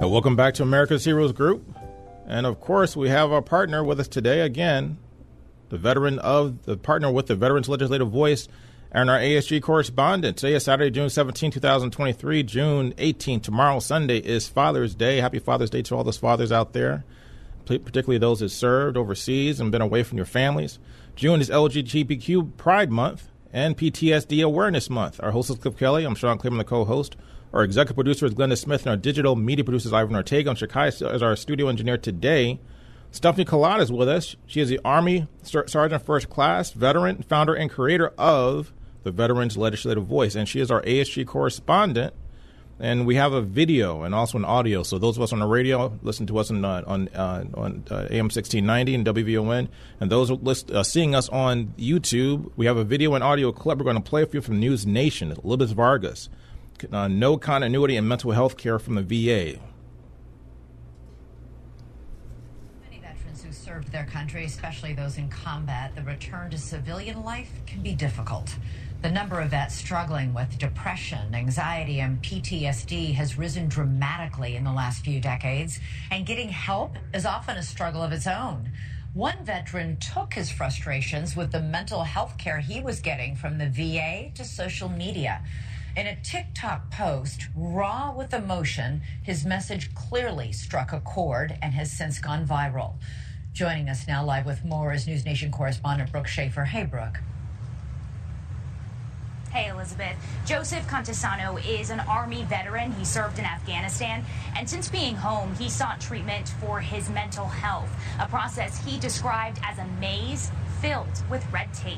Welcome back to America's Heroes Group. And of course, we have our partner with us today again, the veteran of the partner with the Veterans Legislative Voice and our AHG correspondent. Today is Saturday, June 17, 2023, June 18. Tomorrow, Sunday, is Father's Day. Happy Father's Day to all those fathers out there, particularly those that served overseas and been away from your families. June is LGBTQ Pride Month and PTSD Awareness Month. Our host is Cliff Kelly. I'm Sean Claiborne, the co host. Our executive producer is Glenda Smith, and our digital media producer is Ivan Ortega. And Shakai is our studio engineer today. Stephanie Kalota is with us. She is the Army Sergeant First Class veteran, founder, and creator of the Veterans Legislative Voice. And she is our AHG correspondent. And we have a video and also an audio. So those of us on the radio listen to us on uh, on uh, on uh, AM sixteen ninety and WVON, and those list, uh, seeing us on YouTube, we have a video and audio clip. We're going to play for you from News Nation. Elizabeth Vargas uh, no continuity in mental health care from the VA. Many veterans who served their country, especially those in combat, the return to civilian life can be difficult. The number of vets struggling with depression, anxiety, and PTSD has risen dramatically in the last few decades, and getting help is often a struggle of its own. One veteran took his frustrations with the mental health care he was getting from the VA to social media. In a TikTok post, raw with emotion, his message clearly struck a chord and has since gone viral. Joining us now live with more is News Nation correspondent Brooke Schaefer. Hey, Brooke. Hey, Elizabeth. Joseph Contisano is an Army veteran. He served in Afghanistan, and since being home, he sought treatment for his mental health, a process he described as a maze filled with red tape.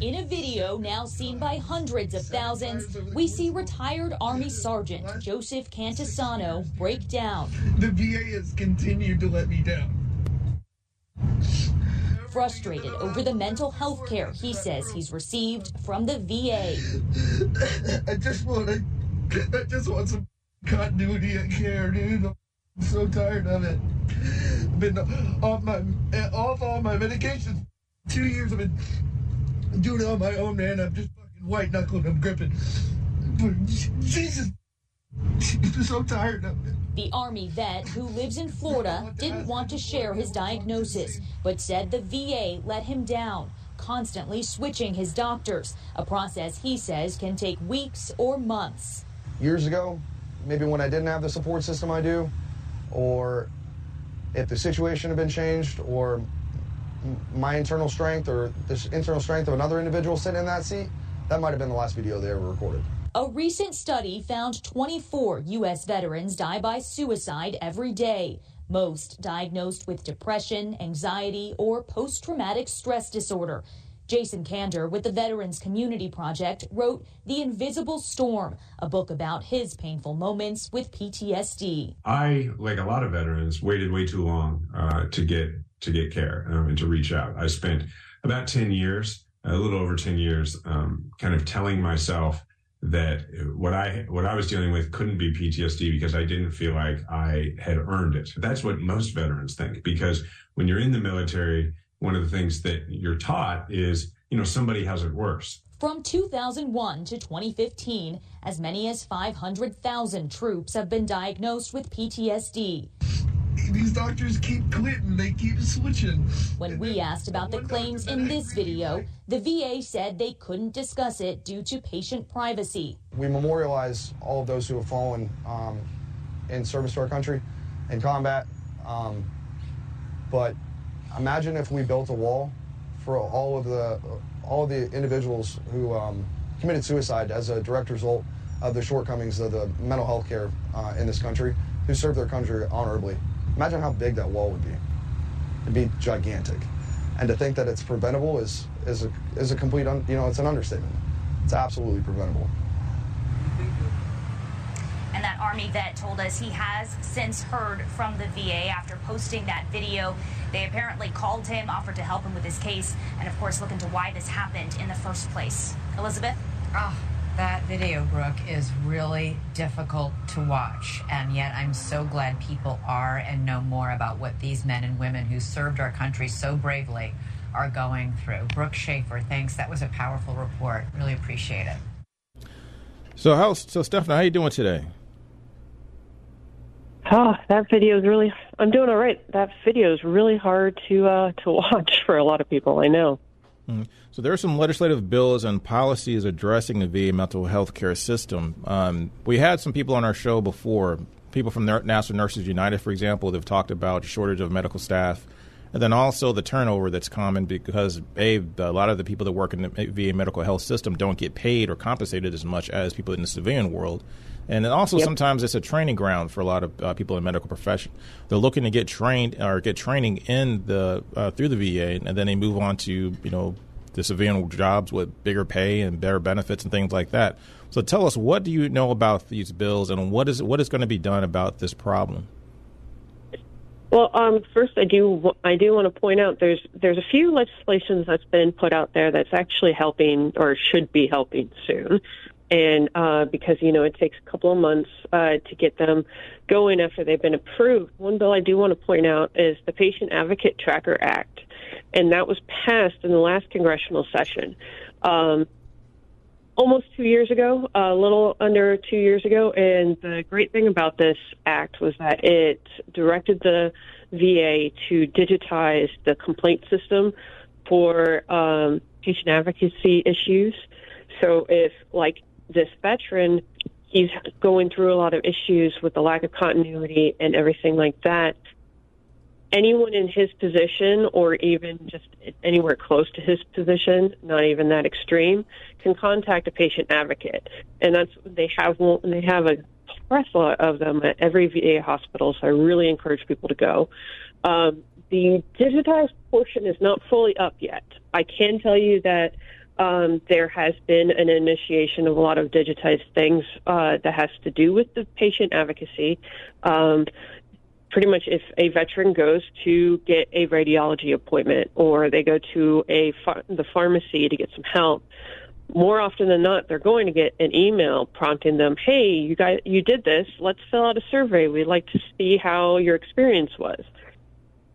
In a video now seen by hundreds of thousands, we see retired Army Sergeant Joseph Cantisano break down. The VA has continued to let me down. Frustrated over the mental health care he says he's received from the VA. I just want I just want some continuity of care, dude. I'm so tired of it. I've been off my, off all my medications. Two years I've been doing it on my own, man. I'm just fucking white knuckling. I'm gripping. Jesus, I'm so tired of it. The Army vet who lives in Florida didn't want to share his diagnosis, but said the VA let him down, constantly switching his doctors, a process he says can take weeks or months. Years ago, maybe when I didn't have the support system I do, or if the situation had been changed, or my internal strength or the internal strength of another individual sitting in that seat, that might have been the last video they ever recorded. A recent study found 24 U.S. veterans die by suicide every day, most diagnosed with depression, anxiety, or post traumatic stress disorder. Jason Kander with the Veterans Community Project wrote The Invisible Storm, a book about his painful moments with PTSD. I, like a lot of veterans, waited way too long uh, to get to get care um, and to reach out. I spent about 10 years, a little over 10 years, um, kind of telling myself that what I what I was dealing with couldn't be PTSD because I didn't feel like I had earned it. That's what most veterans think because when you're in the military, one of the things that you're taught is, you know, somebody has it worse. From 2001 to 2015, as many as 500,000 troops have been diagnosed with PTSD these doctors keep quitting, they keep switching. When we asked about the claims in this video, the VA said they couldn't discuss it due to patient privacy. We memorialize all of those who have fallen um, in service to our country in combat. Um, but imagine if we built a wall for all of the all of the individuals who um, committed suicide as a direct result of the shortcomings of the mental health care uh, in this country, who served their country honorably. Imagine how big that wall would be. It'd be gigantic. And to think that it's preventable is is a is a complete un, you know it's an understatement. It's absolutely preventable. And that Army vet told us he has since heard from the VA after posting that video. They apparently called him, offered to help him with his case, and of course look into why this happened in the first place. Elizabeth? Oh, that video, Brooke, is really difficult to watch. And yet I'm so glad people are and know more about what these men and women who served our country so bravely are going through. Brooke Schaefer, thanks. That was a powerful report. Really appreciate it. So how so Stephanie, how you doing today? Oh, that video is really. I'm doing all right. That video is really hard to uh, to watch for a lot of people. I know. Mm-hmm. So there are some legislative bills and policies addressing the VA mental health care system. Um, we had some people on our show before. People from National Nurses United, for example, they've talked about shortage of medical staff, and then also the turnover that's common because a, a lot of the people that work in the VA medical health system don't get paid or compensated as much as people in the civilian world. And then also yep. sometimes it's a training ground for a lot of uh, people in medical profession. They're looking to get trained or get training in the uh, through the VA, and then they move on to you know the civilian jobs with bigger pay and better benefits and things like that. So tell us, what do you know about these bills, and what is what is going to be done about this problem? Well, um, first, I do I do want to point out there's there's a few legislations that's been put out there that's actually helping or should be helping soon and uh, because you know it takes a couple of months uh, to get them going after they've been approved. One bill I do want to point out is the Patient Advocate Tracker Act, and that was passed in the last congressional session. Um, almost two years ago, a little under two years ago. And the great thing about this act was that it directed the VA to digitize the complaint system for um, patient advocacy issues. So if, like, this veteran, he's going through a lot of issues with the lack of continuity and everything like that. Anyone in his position, or even just anywhere close to his position, not even that extreme, can contact a patient advocate, and that's they have they have a plethora of them at every VA hospital. So I really encourage people to go. Um, the digitized portion is not fully up yet. I can tell you that um, there has been an initiation of a lot of digitized things uh, that has to do with the patient advocacy. Um, pretty much, if a veteran goes to get a radiology appointment or they go to a the pharmacy to get some help, more often than not, they're going to get an email prompting them, "Hey, you guys, you did this. Let's fill out a survey. We'd like to see how your experience was."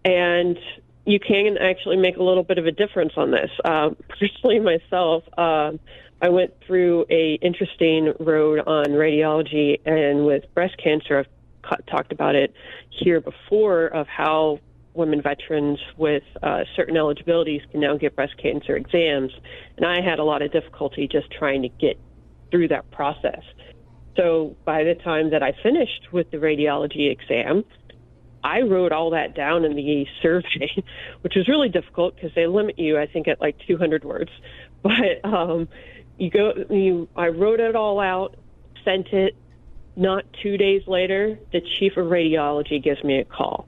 And you can actually make a little bit of a difference on this. Uh, personally, myself, uh, I went through a interesting road on radiology and with breast cancer. I've talked about it here before of how women veterans with uh, certain eligibilities can now get breast cancer exams, and I had a lot of difficulty just trying to get through that process. So by the time that I finished with the radiology exam, I wrote all that down in the survey, which was really difficult because they limit you, I think, at like 200 words. But um, you go, you, I wrote it all out, sent it. Not two days later, the chief of radiology gives me a call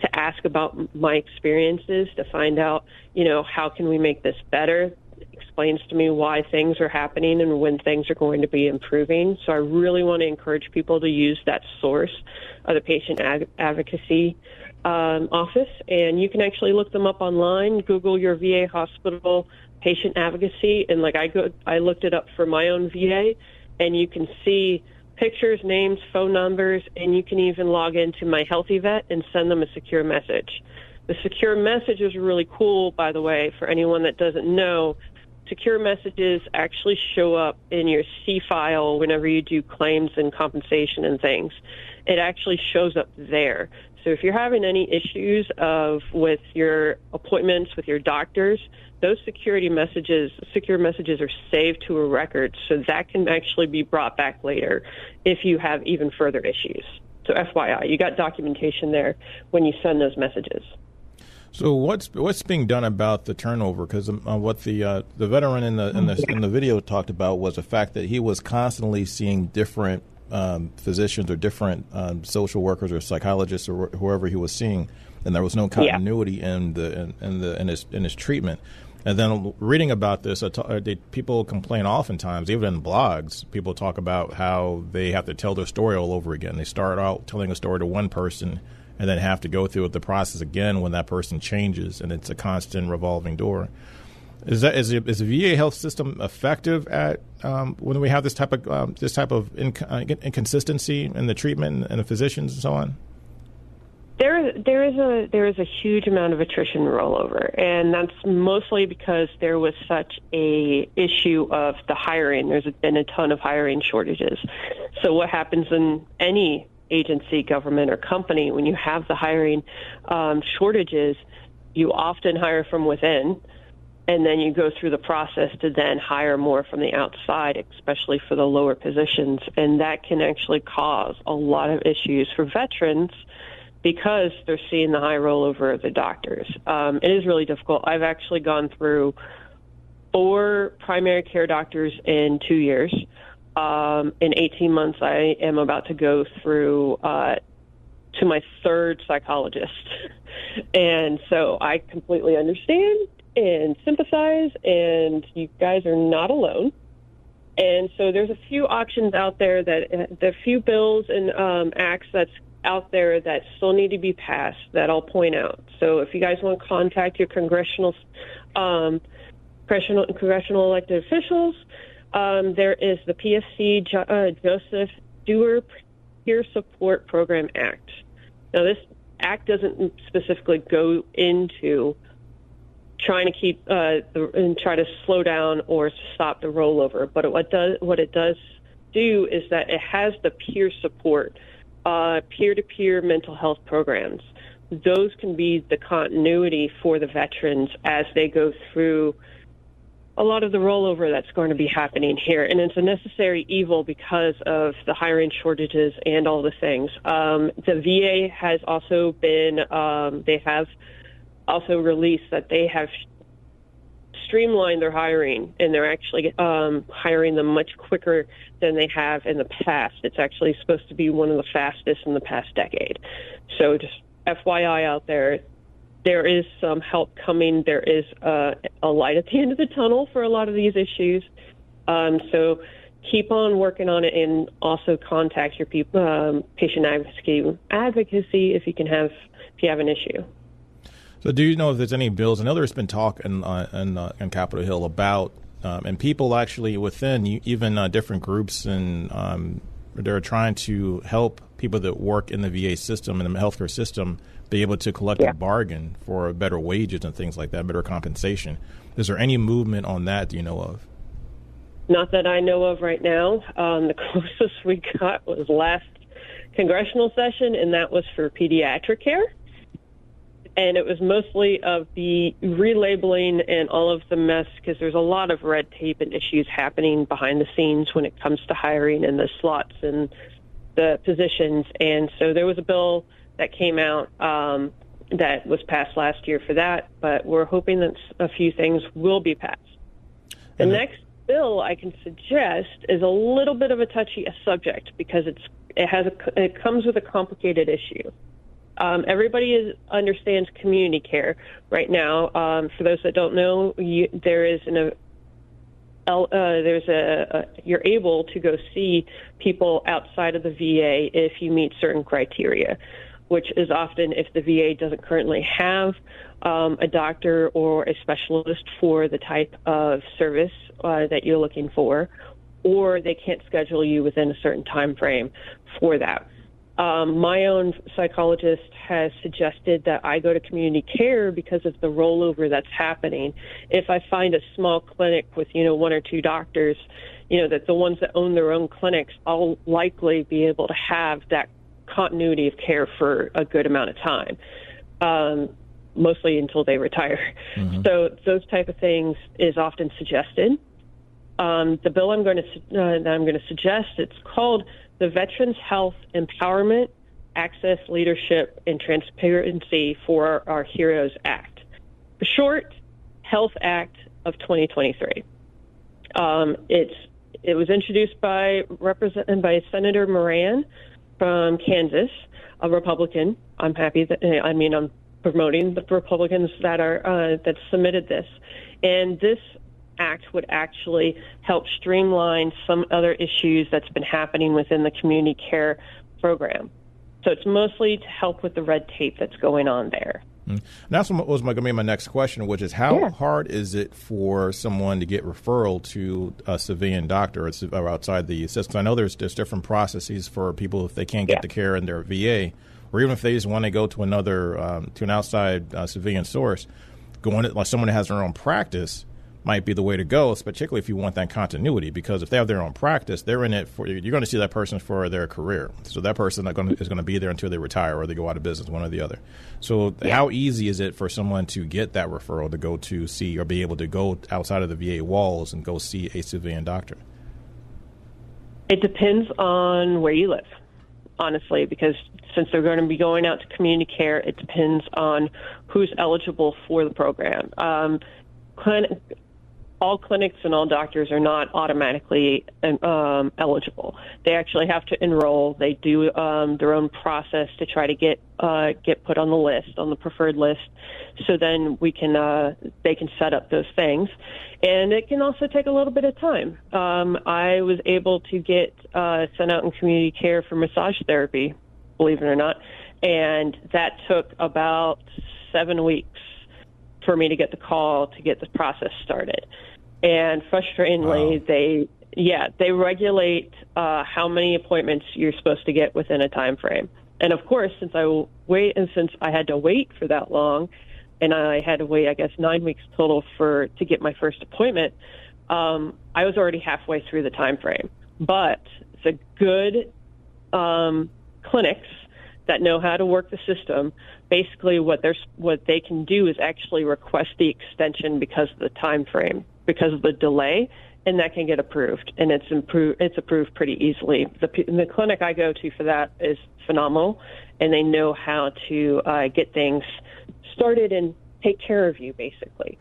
to ask about my experiences, to find out, you know, how can we make this better? Explains to me why things are happening and when things are going to be improving. So I really want to encourage people to use that source of the patient ad- advocacy um, office, and you can actually look them up online. Google your VA hospital patient advocacy, and like I go, I looked it up for my own VA, and you can see pictures, names, phone numbers, and you can even log into my HealtheVet and send them a secure message. The secure message is really cool, by the way, for anyone that doesn't know secure messages actually show up in your C file whenever you do claims and compensation and things. It actually shows up there. So if you're having any issues of with your appointments with your doctors, those security messages, secure messages are saved to a record, so that can actually be brought back later if you have even further issues. So FYI, you got documentation there when you send those messages. So what's what's being done about the turnover? Because um, uh, what the uh, the veteran in the in the in the video talked about was the fact that he was constantly seeing different um, physicians or different um, social workers or psychologists or wh- whoever he was seeing, and there was no continuity yeah. in the in, in, the in his in his treatment. And then reading about this, people complain oftentimes, even in blogs, people talk about how they have to tell their story all over again. They start out telling a story to one person and then have to go through the process again when that person changes, and it's a constant revolving door. Is that is, is the VA health system effective at um, when we have this type of um, this type of inc- uh, inconsistency in the treatment and the physicians and so on? There, there is a there is a huge amount of attrition rollover, and that's mostly because there was such a issue of the hiring. There's been a ton of hiring shortages. So what happens in any agency, government, or company when you have the hiring um, shortages? You often hire from within, and then you go through the process to then hire more from the outside, especially for the lower positions, and that can actually cause a lot of issues for veterans because they're seeing the high rollover of the doctors. Um, it is really difficult. I've actually gone through four primary care doctors in two years. Um, in 18 months, I am about to go through uh, to my third psychologist. and so I completely understand and sympathize, and you guys are not alone. And so there's a few options out there that uh, the few bills and um, acts that's out there that still need to be passed that I'll point out. So if you guys want to contact your congressional um, congressional, congressional elected officials, um, there is the PFC jo- uh, Joseph Dwyer Peer Support Program Act. Now this act doesn't specifically go into trying to keep uh, the, and try to slow down or stop the rollover, but what does what it does do is that it has the peer support uh, peer-to-peer mental health programs. Those can be the continuity for the veterans as they go through a lot of the rollover that's going to be happening here. And it's a necessary evil because of the hiring shortages and all the things. Um, the VA has also been, um, they have also released that they have streamlined their hiring and they're actually um, hiring them much quicker than they have in the past. It's actually supposed to be one of the fastest in the past decade. So just FYI out there, there is some help coming. There is uh, a light at the end of the tunnel for a lot of these issues. Um, so keep on working on it and also contact your um, patient advocacy, advocacy if you can have if you have an issue. So, do you know if there's any bills? I know there's been talk in uh, in, uh, in Capitol Hill about um, and people actually within even uh, different groups and um, they're trying to help people that work in the VA system and the healthcare system be able to collect yeah. a bargain for better wages and things like that, better compensation. Is there any movement on that? Do you know of? Not that I know of right now. Um, the closest we got was last congressional session, and that was for pediatric care and it was mostly of the relabeling and all of the mess because there's a lot of red tape and issues happening behind the scenes when it comes to hiring and the slots and the positions. And so there was a bill that came out um, that was passed last year for that, but we're hoping that a few things will be passed. The next bill I can suggest is a little bit of a touchy subject because it's it has a it comes with a complicated issue. Um, everybody is, understands community care right now. Um, for those that don't know, you, there is an a, uh, there's a, a, you're able to go see people outside of the VA if you meet certain criteria, which is often if the VA doesn't currently have um, a doctor or a specialist for the type of service uh, that you're looking for, or they can't schedule you within a certain time frame for that. Um, my own psychologist has suggested that I go to community care because of the rollover that's happening. If I find a small clinic with, you know, one or two doctors, you know, that the ones that own their own clinics, I'll likely be able to have that continuity of care for a good amount of time. Um, mostly until they retire. Mm-hmm. So those type of things is often suggested. Um, the bill I'm going to uh, that I'm going to suggest it's called the Veterans Health Empowerment, Access, Leadership, and Transparency for Our, Heroes Act. The short, Health Act of 2023. Um, it's it was introduced by represent by Senator Moran from Kansas, a Republican. I'm happy that I mean I'm promoting the Republicans that are uh, that submitted this, and this act would actually help streamline some other issues that's been happening within the community care program. So it's mostly to help with the red tape that's going on there. Mm. That's what was going to be my next question, which is how yeah. hard is it for someone to get referral to a civilian doctor or outside the system? I know there's there's different processes for people if they can't get yeah. the care in their VA, or even if they just want to go to another um, to an outside uh, civilian source, going to, like someone that has their own practice might be the way to go, particularly if you want that continuity. Because if they have their own practice, they're in it for you're going to see that person for their career. So that person is going to be there until they retire or they go out of business, one or the other. So yeah. how easy is it for someone to get that referral to go to see or be able to go outside of the VA walls and go see a civilian doctor? It depends on where you live, honestly, because since they're going to be going out to community care, it depends on who's eligible for the program. Um, all clinics and all doctors are not automatically um, eligible. They actually have to enroll. They do um, their own process to try to get uh, get put on the list, on the preferred list. So then we can uh, they can set up those things, and it can also take a little bit of time. Um, I was able to get uh, sent out in community care for massage therapy, believe it or not, and that took about seven weeks for me to get the call to get the process started. And frustratingly, wow. they yeah they regulate uh, how many appointments you're supposed to get within a time frame. And of course, since I wait and since I had to wait for that long, and I had to wait I guess nine weeks total for to get my first appointment, um, I was already halfway through the time frame. But the good um, clinics that know how to work the system basically what what they can do is actually request the extension because of the time frame because of the delay and that can get approved. And it's improved it's approved pretty easily. The, the clinic i go to for that is phenomenal and they know how to uh, get things started and take care of you basically.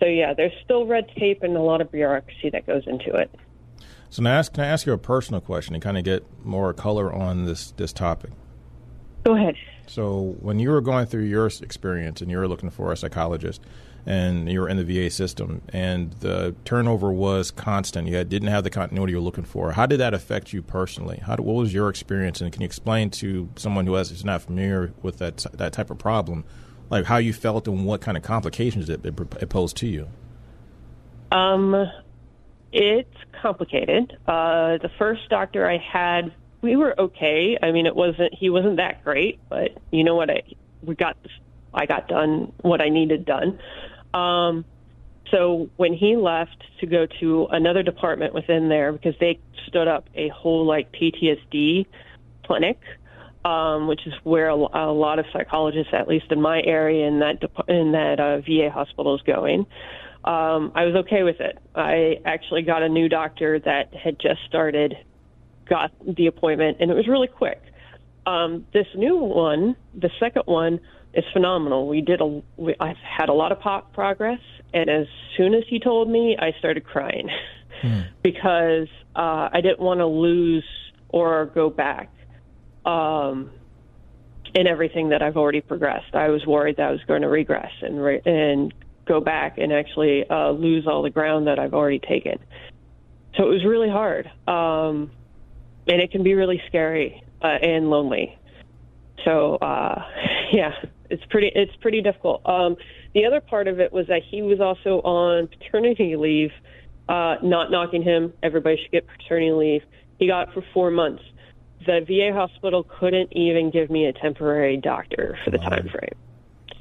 So yeah there's still red tape and a lot of bureaucracy that goes into it. So now can i ask you a personal question and kind of get more color on this this topic Go ahead. So, when you were going through your experience and you were looking for a psychologist, and you were in the VA system, and the turnover was constant, you had, didn't have the continuity you're looking for. How did that affect you personally? How, what was your experience, and can you explain to someone who is not familiar with that that type of problem, like how you felt and what kind of complications it, it, it posed to you? Um, it's complicated. Uh, the first doctor I had we were okay. I mean, it wasn't he wasn't that great, but you know what? I we got I got done what I needed done. Um, so when he left to go to another department within there because they stood up a whole like PTSD clinic, um, which is where a, a lot of psychologists, at least in my area, in that in that uh, VA hospital is going. Um, I was okay with it. I actually got a new doctor that had just started got the appointment, and it was really quick. Um, this new one, the second one, is phenomenal. We did a, we, I've had a lot of pop progress, and as soon as he told me, I started crying hmm. because uh, I didn't want to lose or go back um, in everything that I've already progressed. I was worried that I was going to regress and re- and go back and actually uh, lose all the ground that I've already taken. So it was really hard. Um, and it can be really scary uh, and lonely. So uh, yeah, it's pretty it's pretty difficult. Um, the other part of it was that he was also on paternity leave. Uh, not knocking him, everybody should get paternity leave. He got for four months. The VA hospital couldn't even give me a temporary doctor for the time frame.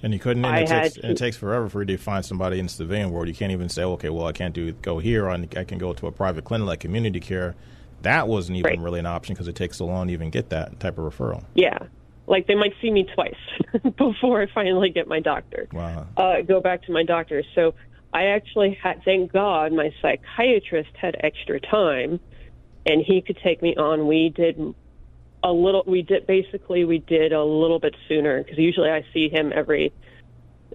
And you couldn't. And it, takes, to, and it takes forever for you to find somebody in the civilian world. You can't even say, okay, well, I can't do go here. I can go to a private clinic like community care that wasn't even right. really an option because it takes so long to even get that type of referral. Yeah. Like they might see me twice before I finally get my doctor. Wow. Uh, go back to my doctor. So I actually had, thank God, my psychiatrist had extra time and he could take me on. We did a little, we did basically, we did a little bit sooner because usually I see him every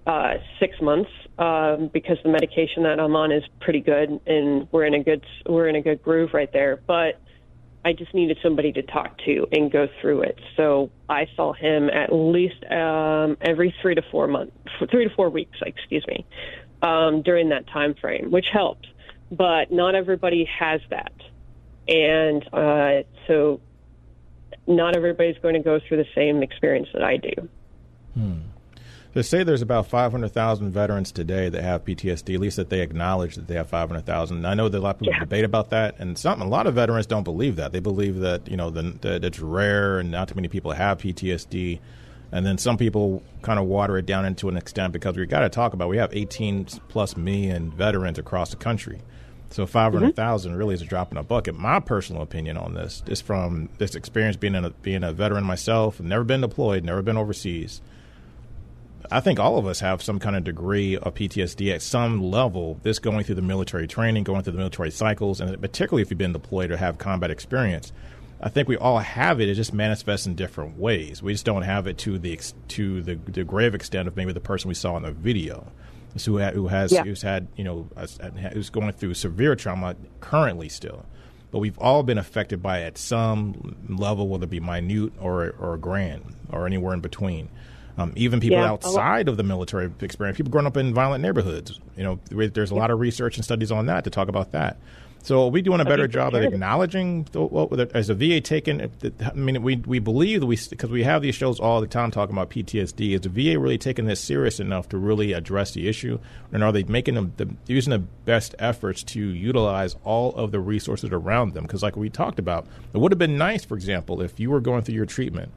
uh, six months um, because the medication that I'm on is pretty good, and we're in a good we're in a good groove right there. But I just needed somebody to talk to and go through it. So I saw him at least um, every three to four months, three to four weeks, excuse me, um, during that time frame, which helped. But not everybody has that, and uh, so not everybody's going to go through the same experience that I do. Hmm. They say there's about 500,000 veterans today that have PTSD, at least that they acknowledge that they have 500,000. I know that a lot of people yeah. debate about that, and some, a lot of veterans don't believe that. They believe that, you know, the, that it's rare and not too many people have PTSD. And then some people kind of water it down into an extent because we got to talk about we have 18 plus million veterans across the country. So 500,000 mm-hmm. really is a drop in a bucket. My personal opinion on this is from this experience being a, being a veteran myself, never been deployed, never been overseas. I think all of us have some kind of degree of PTSD at some level. This going through the military training, going through the military cycles, and particularly if you've been deployed or have combat experience. I think we all have it. It just manifests in different ways. We just don't have it to the to the, the grave extent of maybe the person we saw in the video who, ha- who has yeah. who's had you know who's going through severe trauma currently still, but we've all been affected by it at some level, whether it be minute or or grand or anywhere in between. Um, even people yeah. outside of the military experience, people growing up in violent neighborhoods. You know, there's a lot of research and studies on that to talk about that. So are we doing a better job of acknowledging the, what as a VA taken? I mean, we we believe that we because we have these shows all the time talking about PTSD. Is the VA really taking this serious enough to really address the issue, and are they making them the, using the best efforts to utilize all of the resources around them? Because like we talked about, it would have been nice, for example, if you were going through your treatment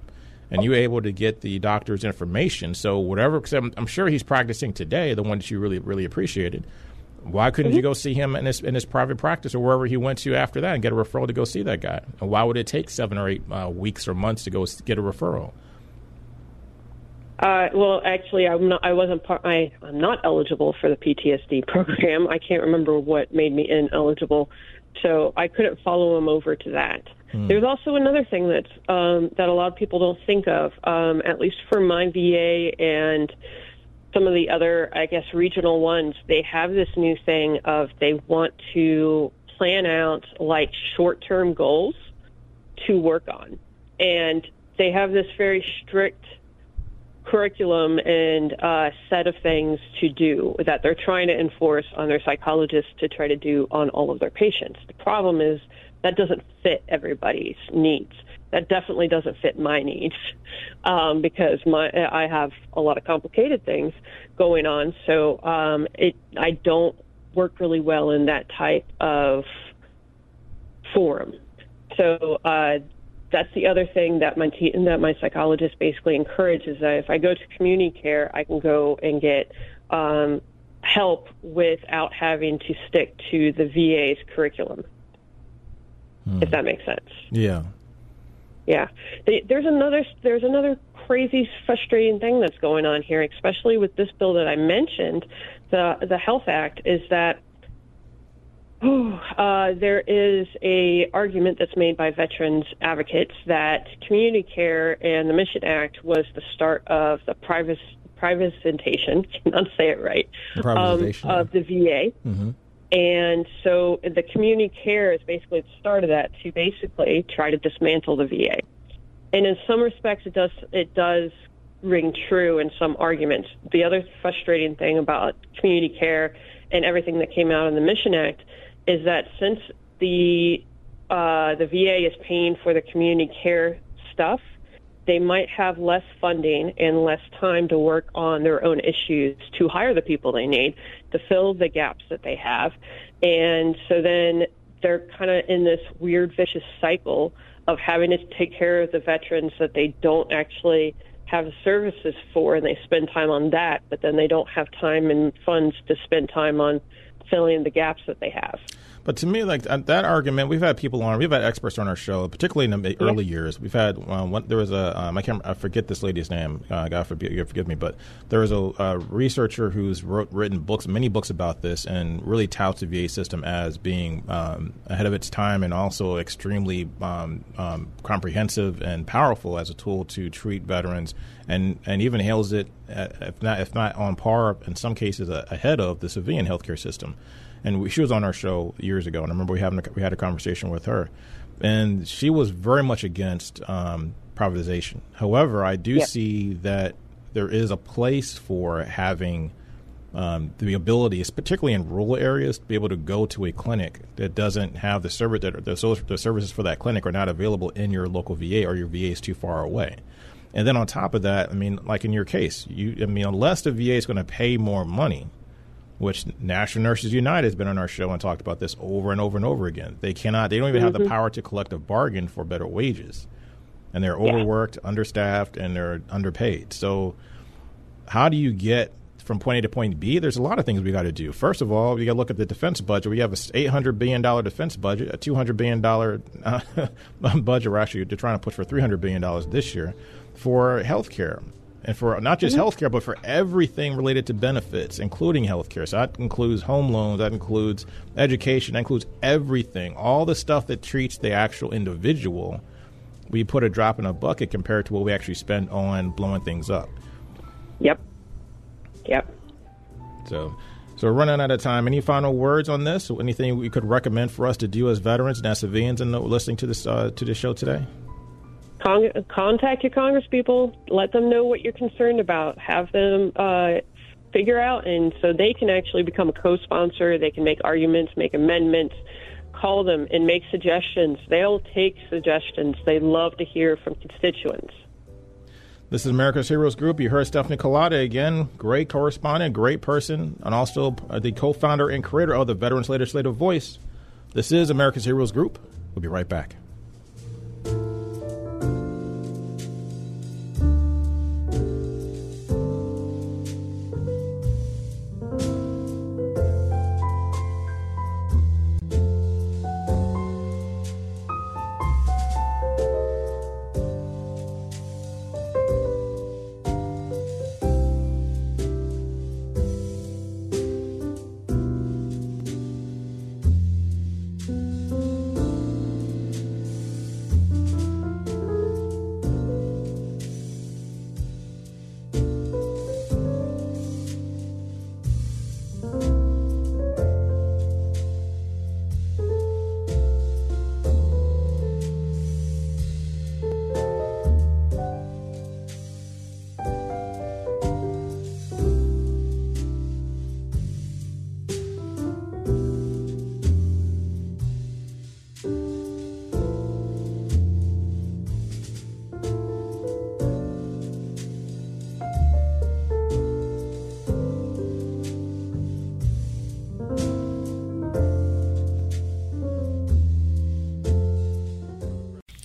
and you were able to get the doctor's information. So whatever, because I'm, I'm, sure he's practicing today, the one that you really really appreciated. Why couldn't mm-hmm. you go see him in his in his private practice or wherever he went to after that and get a referral to go see that guy? And why would it take seven or eight uh, weeks or months to go get a referral? Uh, well, actually, I'm not. I wasn't part. I I'm not eligible for the PTSD program. I can't remember what made me ineligible, so I couldn't follow him over to that. Hmm. There's also another thing that's um, that a lot of people don't think of. Um, at least for my VA and some of the other, I guess, regional ones, they have this new thing of they want to plan out like short term goals to work on. And they have this very strict curriculum and uh, set of things to do that they're trying to enforce on their psychologists to try to do on all of their patients. The problem is that doesn't fit everybody's needs that definitely doesn't fit my needs um, because my I have a lot of complicated things going on. So um, it I don't work really well in that type of forum. So uh, that's the other thing that my te- that my psychologist basically encourages that if I go to community care, I can go and get um, help without having to stick to the VA's curriculum. Hmm. If that makes sense. Yeah. Yeah, there's another there's another crazy, frustrating thing that's going on here, especially with this bill that I mentioned, the the Health Act, is that uh, there is a argument that's made by veterans advocates that community care and the Mission Act was the start of the privacy privatization, cannot say it right, um, of the VA. Mm-hmm. And so the community care is basically the start of that to basically try to dismantle the VA. And in some respects, it does it does ring true in some arguments. The other frustrating thing about community care and everything that came out in the Mission Act is that since the uh, the VA is paying for the community care stuff, they might have less funding and less time to work on their own issues to hire the people they need to fill the gaps that they have. And so then they're kind of in this weird vicious cycle of having to take care of the veterans that they don't actually have services for and they spend time on that, but then they don't have time and funds to spend time on filling the gaps that they have. But to me, like that argument, we've had people on, we've had experts on our show, particularly in the early years. We've had um, one, there was a um, I can't I forget this lady's name. Uh, God forgive, forgive me, but there was a, a researcher who's wrote, written books, many books about this, and really touts the VA system as being um, ahead of its time and also extremely um, um, comprehensive and powerful as a tool to treat veterans, and and even hails it, uh, if not if not on par, in some cases ahead of the civilian healthcare system and we, she was on our show years ago, and I remember we having a, we had a conversation with her. and she was very much against um, privatization. However, I do yep. see that there is a place for having um, the ability, particularly in rural areas, to be able to go to a clinic that doesn't have the service that the, the services for that clinic are not available in your local VA or your VA is too far away. And then on top of that, I mean, like in your case, you I mean, unless the VA is going to pay more money, which National Nurses United has been on our show and talked about this over and over and over again. They cannot, they don't even mm-hmm. have the mm-hmm. power to collect a bargain for better wages. And they're overworked, yeah. understaffed, and they're underpaid. So, how do you get from point A to point B? There's a lot of things we got to do. First of all, we got to look at the defense budget. We have a $800 billion defense budget, a $200 billion uh, budget. We're actually they're trying to push for $300 billion this year for health care and for not just mm-hmm. healthcare, but for everything related to benefits, including healthcare. So that includes home loans, that includes education, that includes everything, all the stuff that treats the actual individual. We put a drop in a bucket compared to what we actually spend on blowing things up. Yep. Yep. So, so we're running out of time. Any final words on this? Anything we could recommend for us to do as veterans and as civilians and listening to this uh, to this show today? Con- contact your congresspeople. Let them know what you're concerned about. Have them uh, figure out, and so they can actually become a co-sponsor. They can make arguments, make amendments. Call them and make suggestions. They'll take suggestions. They love to hear from constituents. This is America's Heroes Group. You heard Stephanie Kalota again. Great correspondent, great person, and also the co founder and creator of the Veterans Legislative Voice. This is America's Heroes Group. We'll be right back.